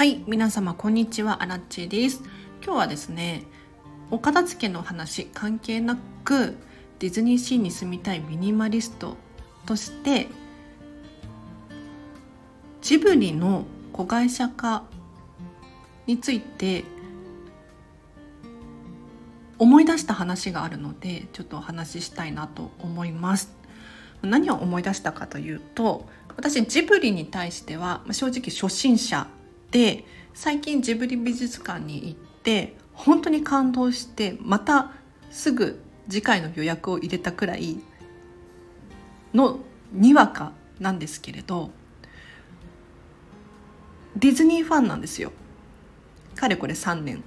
はい皆様こんにちはアラッチです。今日はですねお片付けの話関係なくディズニーシーに住みたいミニマリストとしてジブリの子会社化について思い出した話があるのでちょっとお話ししたいなと思います。何を思い出したかというと私ジブリに対しては正直初心者で最近ジブリ美術館に行って本当に感動してまたすぐ次回の予約を入れたくらいのにわかなんですけれどディズニーファンなんですよ。かれこれ3年。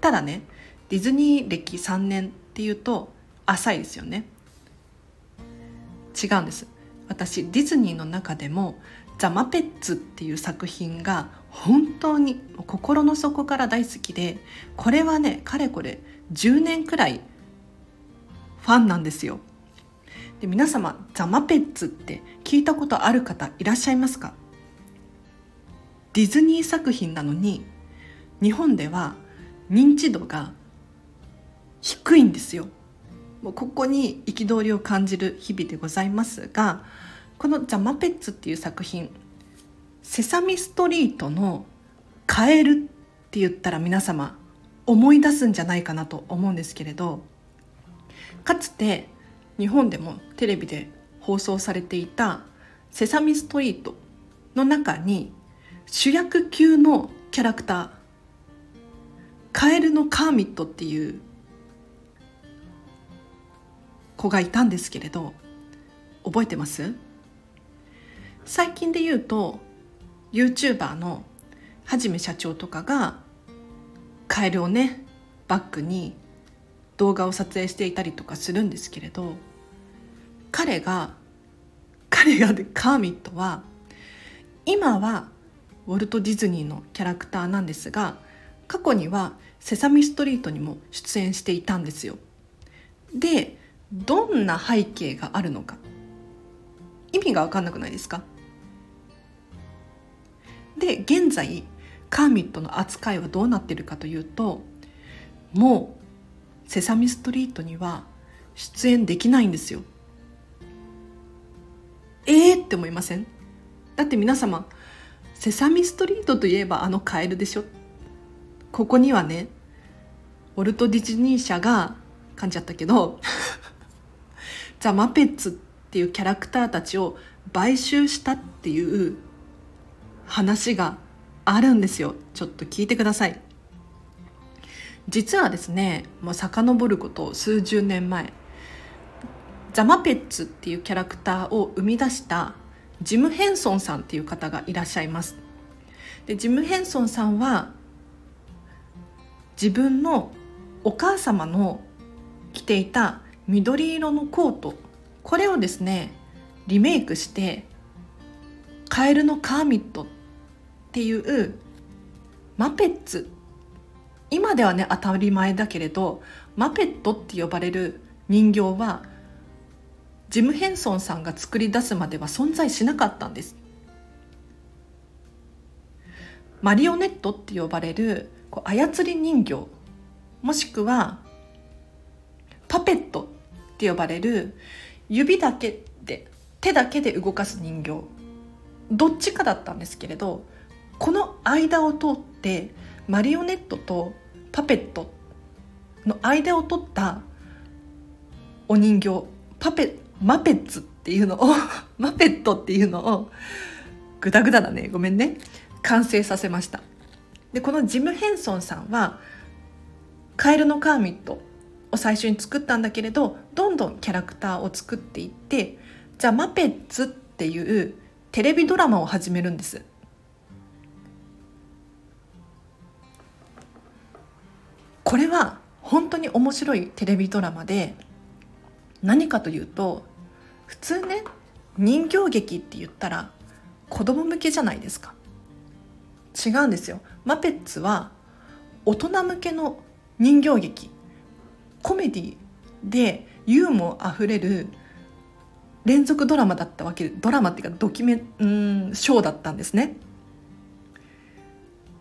ただねディズニー歴3年っていうと浅いですよね。違うんです。私ディズニーの中でも「ザ・マペッツ」っていう作品が本当に心の底から大好きでこれはねかれこれ10年くらいファンなんですよ。で皆様「ザ・マペッツ」って聞いたことある方いらっしゃいますか？ディズニー作品なのに日本では認知度が低いんですよ。もうここに憤りを感じる日々でございますがこの「ザ・マペッツ」っていう作品セサミストリートのカエルって言ったら皆様思い出すんじゃないかなと思うんですけれどかつて日本でもテレビで放送されていた「セサミストリート」の中に主役級のキャラクターカエルのカーミットっていう子がいたんですけれど覚えてます？最近で言うと YouTuber のはじめ社長とかがカエルをねバックに動画を撮影していたりとかするんですけれど彼が彼がでカーミットは今はウォルト・ディズニーのキャラクターなんですが過去には「セサミストリート」にも出演していたんですよ。でどんな背景があるのか意味が分かんなくないですか？で現在カーミットの扱いはどうなってるかというともうセサミストリートには出演できないんですよ。えーって思いません？だって皆様セサミストリートといえばあのカエルでしょ？ここにはねウォルト・ディズニー社が噛んじゃったけど ザ・マペッツっていうキャラクターたちを買収したっていう話があるんですよ。ちょっと聞いてください。実はですねもう遡ること数十年前ザ・マペッツっていうキャラクターを生み出したジム・ヘンソンさんっていう方がいらっしゃいます。でジム・ヘンソンさんは自分のお母様の着ていた緑色のコートこれをですねリメイクしてカエルのカーミットっていうマペッツ。今ではね当たり前だけれどマペットって呼ばれる人形はジム・ヘンソンさんが作り出すまでは存在しなかったんです。マリオネットって呼ばれるこう操り人形。もしくはパペットって呼ばれる指だけで手だけで動かす人形。どっちかだったんですけれどこの間を通ってマリオネットとパペットの間を取ったお人形パペマペッツっていうのを マペットっていうのをグダグダだね。ごめんね。完成させました。でこのジム・ヘンソンさんはカエルのカーミットを最初に作ったんだけれどどんどんキャラクターを作っていってじゃあマペッツっていうテレビドラマを始めるんです。これは本当に面白いテレビドラマで何かというと普通ね人形劇って言ったら子供向けじゃないですか。違うんですよ。マペッツは大人向けの人形劇。コメディでユーモアあふれる連続ドラマだったわけドラマっていうかドキュメンショーだったんですね。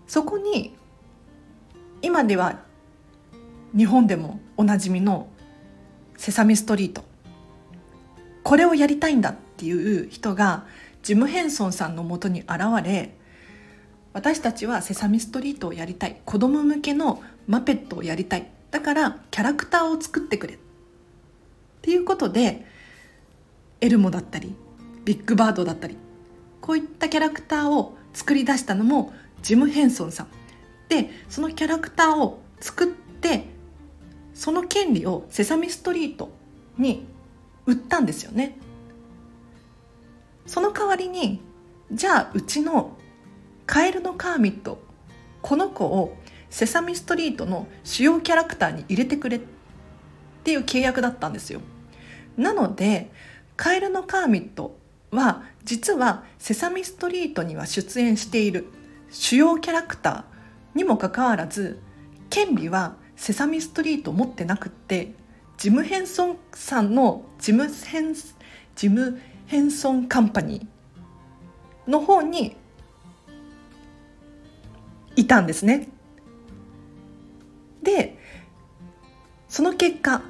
そこに今では日本でもおなじみのセサミストリート。これをやりたいんだっていう人がジム・ヘンソンさんのもとに現れ私たちはセサミストリートをやりたい。子供向けのマペットをやりたい。だからキャラクターを作ってくれ。っていうことでエルモだったりビッグバードだったりこういったキャラクターを作り出したのもジム・ヘンソンさん。でそのキャラクターを作ってその権利をセサミストリートに売ったんですよね。その代わりにじゃあうちのカエルのカーミットこの子をセサミストリートの主要キャラクターに入れてくれっていう契約だったんですよなのでカエルのカーミットは実はセサミストリートには出演している主要キャラクターにもかかわらず権利はセサミストリート持ってなくってジム・ヘンソンさんのジムヘンジム・ヘンソンカンパニーの方にいたんですね。でその結果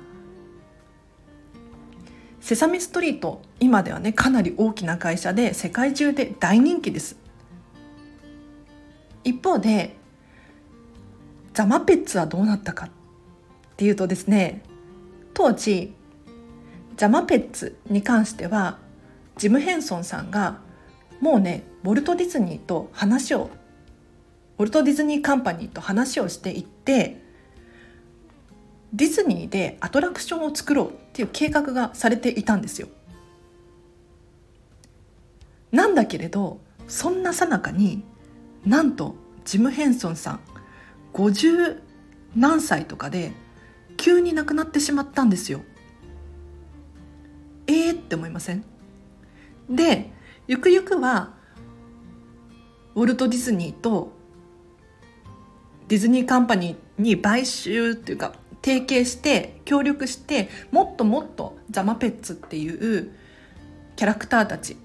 セサミストリート今ではねかなり大きな会社で世界中で大人気です。一方でザマペッツはどうなったかっていうとですね当時ザマペッツに関してはジム・ヘンソンさんがもうねウォルト・ディズニーと話をウォルト・ディズニー・カンパニーと話をしていってディズニーでアトラクションを作ろうっていう計画がされていたんですよ。なんだけれどそんなさなかになんとジム・ヘンソンさん50何歳とかで急に亡くなってしまったんですよ。えーって思いません？でゆくゆくはウォルト・ディズニーとディズニーカンパニーに買収っていうか提携して協力してもっともっとザマペッツっていうキャラクターたち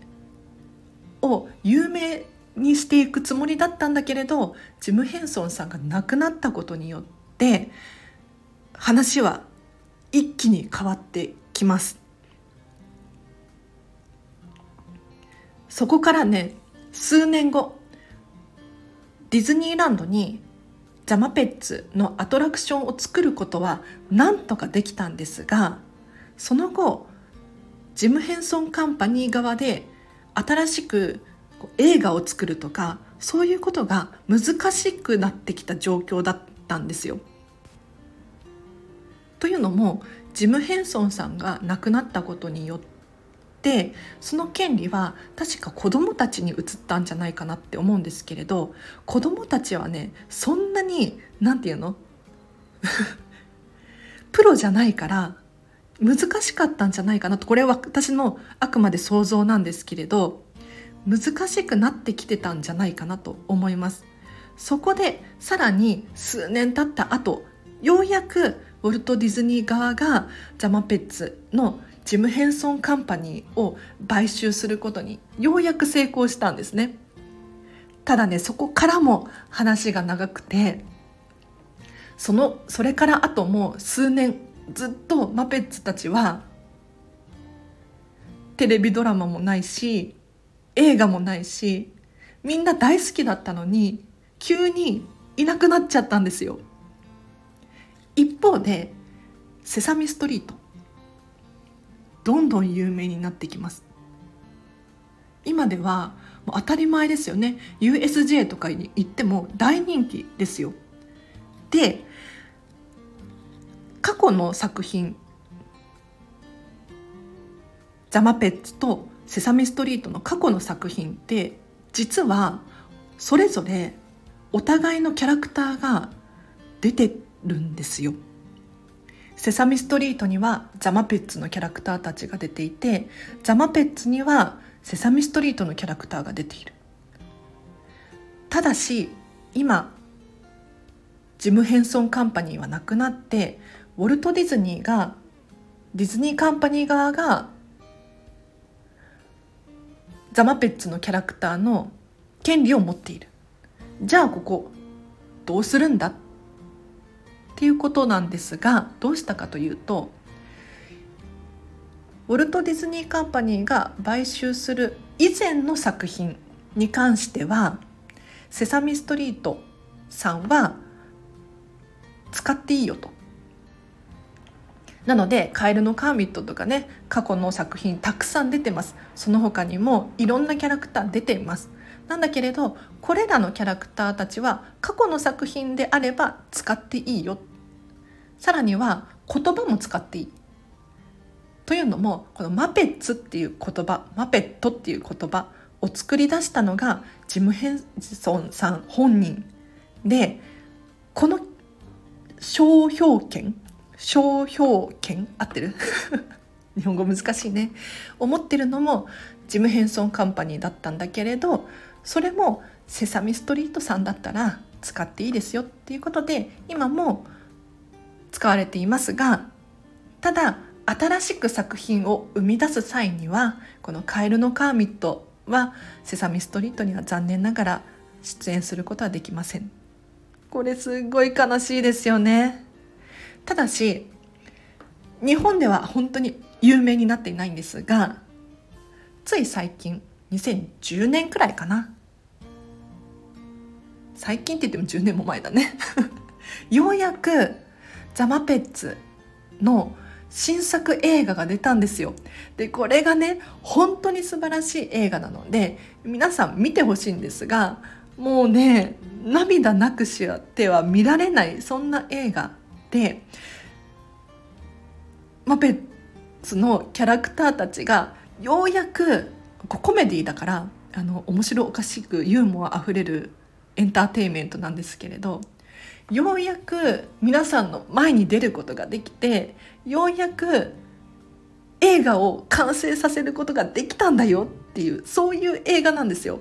を有名にしていくつもりだったんだけれどジム・ヘンソンさんが亡くなったことによって話は一気に変わってきます。そこからね数年後ディズニーランドにザマペッツのアトラクションを作ることはなんとかできたんですがその後ジム・ヘンソンカンパニー側で新しく映画を作るとかそういうことが難しくなってきた状況だったんですよ。というのもジム・ヘンソンさんが亡くなったことによってでその権利は確か子どもたちに移ったんじゃないかなって思うんですけれど子どもたちはねそんなに何て言うの？プロじゃないから難しかったんじゃないかなとこれは私のあくまで想像なんですけれど難しくなってきてたんじゃないかなと思います。そこでさらに数年経った後ようやくウォルト・ディズニー側がジャマペッツのジム・ヘンソンカンパニーを買収することにようやく成功したんですね。ただねそこからも話が長くてそのそれからあともう数年ずっとマペッツたちはテレビドラマもないし映画もないしみんな大好きだったのに急にいなくなっちゃったんですよ。一方で「セサミストリート」どんどん有名になってきます。今ではもう当たり前ですよね。USJ とかに行っても大人気ですよ。で過去の作品ザマペッツとセサミストリートの過去の作品って実はそれぞれお互いのキャラクターが出てるんですよ。セサミストリートにはザマペッツのキャラクターたちが出ていてザマペッツにはセサミストリートのキャラクターが出ている。ただし今ジム・ヘンソンカンパニーはなくなってウォルト・ディズニーがディズニーカンパニー側がザマペッツのキャラクターの権利を持っている。じゃあここどうするんだっっていうことなんですがどうしたかというとウォルト・ディズニー・カンパニーが買収する以前の作品に関してはセサミストリートさんは使っていいよと。なので「カエルのカーミット」とかね過去の作品たくさん出てますその他にもいろんなキャラクター出ていますなんだけれどこれらのキャラクターたちは過去の作品であれば使っていいよ。さらには言葉も使っていい。というのもこのマペッツっていう言葉マペットっていう言葉を作り出したのがジム・ヘンソンさん本人でこの商標権商標権合ってる？日本語難しいね。思ってるのもジム・ヘンソンカンパニーだったんだけれどそれもセサミストリートさんだったら使っていいですよっていうことで今も使われていますがただ新しく作品を生み出す際にはこの「カエルのカーミット」はセサミストリートには残念ながら出演することはできません。これすごい悲しいですよね。ただし日本では本当に有名になっていないんですがつい最近2010年くらいかな最近って言っても10年も前だね ようやくザ・マペッツの新作映画が出たんですよ。で、これがね、本当に素晴らしい映画なので、皆さん見てほしいんですが、もうね、涙なくしては見られない、そんな映画で、マペッツのキャラクターたちが、ようやく、コメディだから、あの、面白おかしくユーモアあふれるエンターテインメントなんですけれど、ようやく皆さんの前に出ることができてようやく映画を完成させることができたんだよっていうそういう映画なんですよ。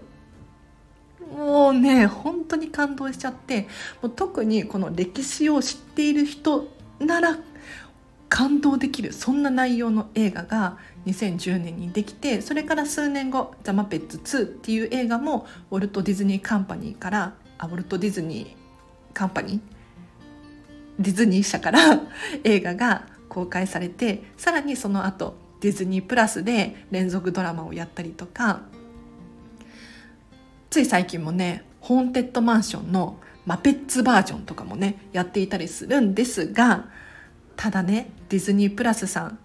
もうね本当に感動しちゃってもう特にこの歴史を知っている人なら感動できるそんな内容の映画が2010年にできてそれから数年後「ザ・マペッツ2」っていう映画もウォルト・ディズニー・カンパニーからあウォルト・ディズニーカンパニー？ディズニー社から 映画が公開されてさらにその後ディズニープラスで連続ドラマをやったりとかつい最近もね「ホーンテッドマンション」のマペッツバージョンとかもねやっていたりするんですがただねディズニープラスさん。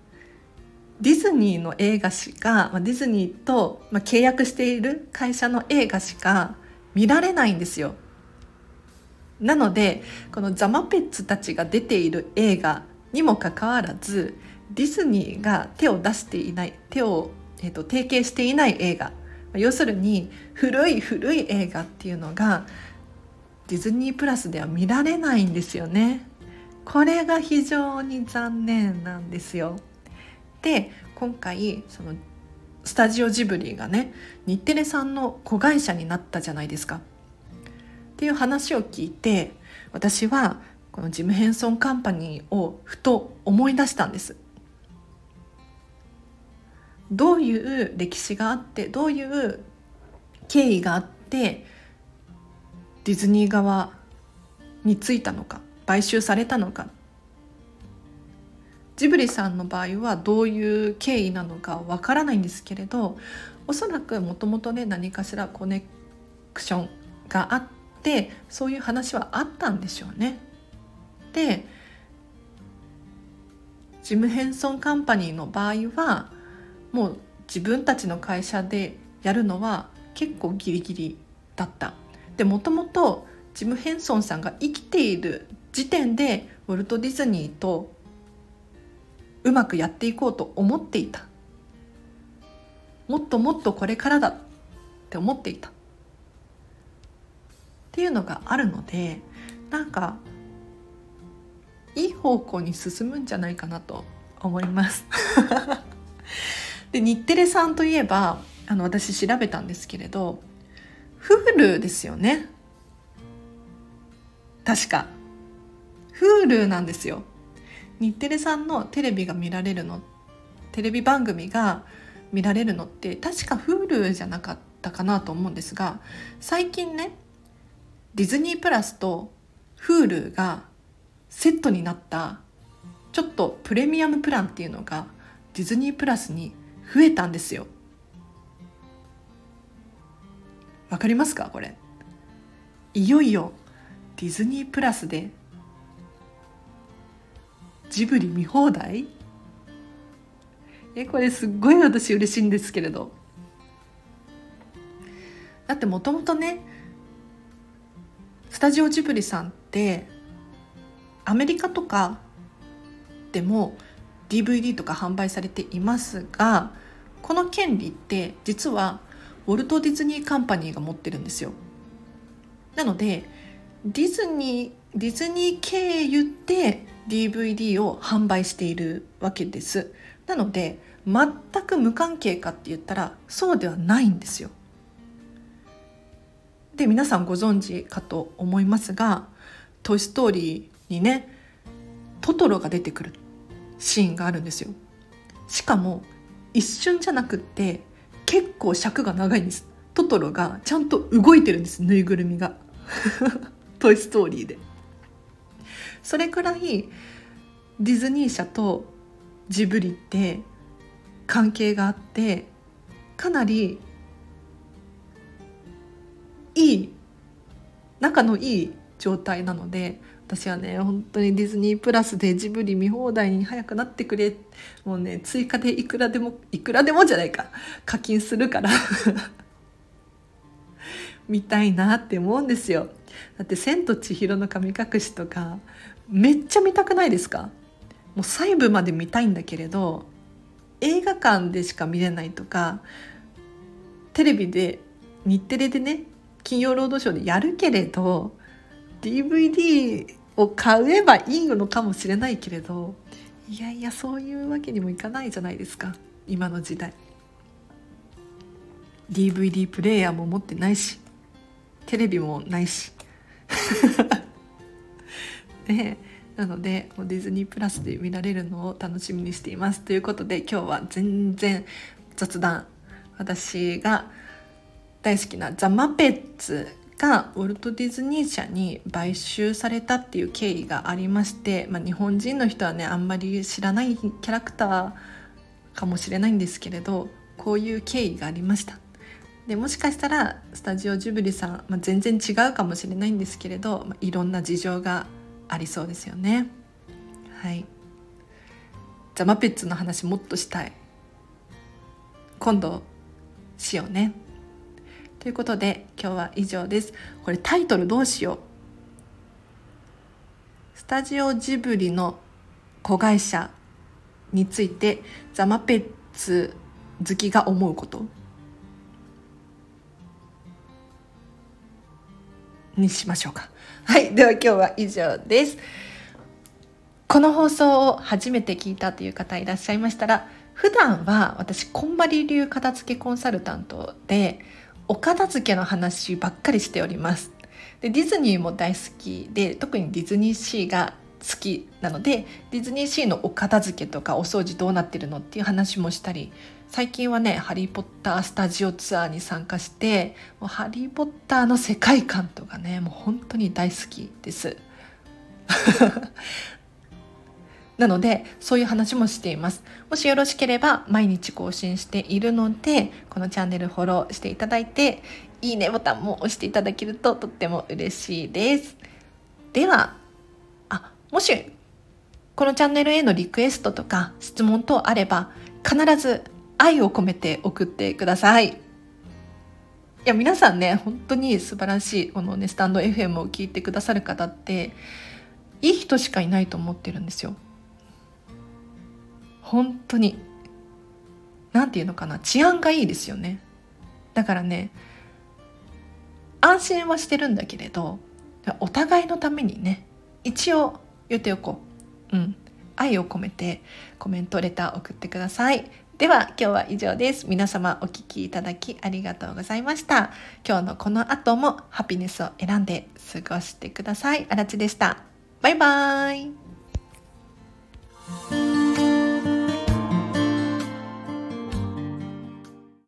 ディズニーの映画しかディズニーとま契約している会社の映画しか見られないんですよ。なのでこのザ・マペッツたちが出ている映画にもかかわらずディズニーが手を出していない手を、えーと、提携していない映画。要するに古い古い映画っていうのがディズニープラスでは見られないんですよね。これが非常に残念なんですよ。で今回そのスタジオジブリがね日テレさんの子会社になったじゃないですか。っていう話を聞いて私はこのジム・ヘンソン・カンパニーをふと思い出したんですどういう歴史があってどういう経緯があってディズニー側についたのか買収されたのかジブリさんの場合はどういう経緯なのかわからないんですけれどおそらくもともとね何かしらコネクションがあっでそういう話はあったんでしょうね。でジム・ヘンソン・カンパニーの場合はもう自分たちの会社でやるのは結構ギリギリだった。でもともとジム・ヘンソンさんが生きている時点でウォルト・ディズニーとうまくやっていこうと思っていた。もっともっとこれからだって思っていた。っていうのがあるのでなんかいい方向に進むんじゃないかなと思います。で日テレさんといえばあの私調べたんですけれど Hulu ですよね。確か。Hulu なんですよ。日テレさんのテレビが見られるのテレビ番組が見られるのって確か Hulu じゃなかったかなと思うんですが最近ねディズニープラスと Hulu がセットになったちょっとプレミアムプランっていうのがディズニープラスに増えたんですよ。わかりますかこれ？いよいよディズニープラスでジブリ見放題？えこれすっごい私嬉しいんですけれど。だってもともとねスタジオジブリさんってアメリカとかでも DVD とか販売されていますがこの権利って実はウォルト・ディズニー・カンパニーが持ってるんですよ。なのでディズニーディズニー経由で DVD を販売しているわけです。なので全く無関係かって言ったらそうではないんですよ。で皆さんご存知かと思いますが「トイ・ストーリー」にねトトロが出てくるシーンがあるんですよ。しかも一瞬じゃなくって結構尺が長いんです。トトロがちゃんと動いてるんです。ぬいぐるみが。トイ・ストーリーで。それくらいディズニー社とジブリって関係があってかなりいい仲のいい状態なので私はね本当にディズニープラスでジブリ見放題に早くなってくれもうね追加でいくらでもいくらでもじゃないか課金するから 見たいなって思うんですよ。だって「千と千尋の神隠し」とかめっちゃ見たくないですか？もう細部まで見たいんだけれど映画館でしか見れないとかテレビで日テレでね金曜ロードショーでやるけれど DVD を買えばいいのかもしれないけれどいやいやそういうわけにもいかないじゃないですか今の時代。DVD プレーヤーも持ってないしテレビもないし。で なのでディズニープラスで見られるのを楽しみにしていますということで今日は全然雑談。私が大好きなザ・マペッツがウォルト・ディズニー社に買収されたっていう経緯がありまして、まあ、日本人の人はねあんまり知らないキャラクターかもしれないんですけれどこういう経緯がありました。でもしかしたらスタジオジブリさん、まあ、全然違うかもしれないんですけれど、まあ、いろんな事情がありそうですよね。はい。ザ・マペッツの話もっとしたい。今度しようね。ということで今日は以上です。これタイトルどうしよう？スタジオジブリの子会社についてザ・マペッツ好きが思うこと。にしましょうか。はいでは今日は以上です。この放送を初めて聞いたという方いらっしゃいましたら普段は私こんまり流片付けコンサルタントでお片付けの話ばっかりしております。でディズニーも大好きで特にディズニーシーが好きなのでディズニーシーのお片付けとかお掃除どうなってるのっていう話もしたり最近はね「ハリー・ポッター」スタジオツアーに参加してもうハリー・ポッターの世界観とかねもう本当に大好きです。なのでそういう話もしています。もしよろしければ毎日更新しているのでこのチャンネルフォローしていただいていいねボタンも押していただけるととっても嬉しいです。ではあもしこのチャンネルへのリクエストとか質問等あれば必ず愛を込めて送ってください。いや皆さんね本当に素晴らしいこのねスタンド FM を聞いてくださる方っていい人しかいないと思ってるんですよ。本当に。何て言うのかな治安がいいですよね。だからね安心はしてるんだけれどお互いのためにね一応言っておこう。うん。愛を込めてコメントレター送ってください。では今日は以上です。皆様お聴きいただきありがとうございました。今日のこの後もハピネスを選んで過ごしてください。あらちでした。バイバーイ。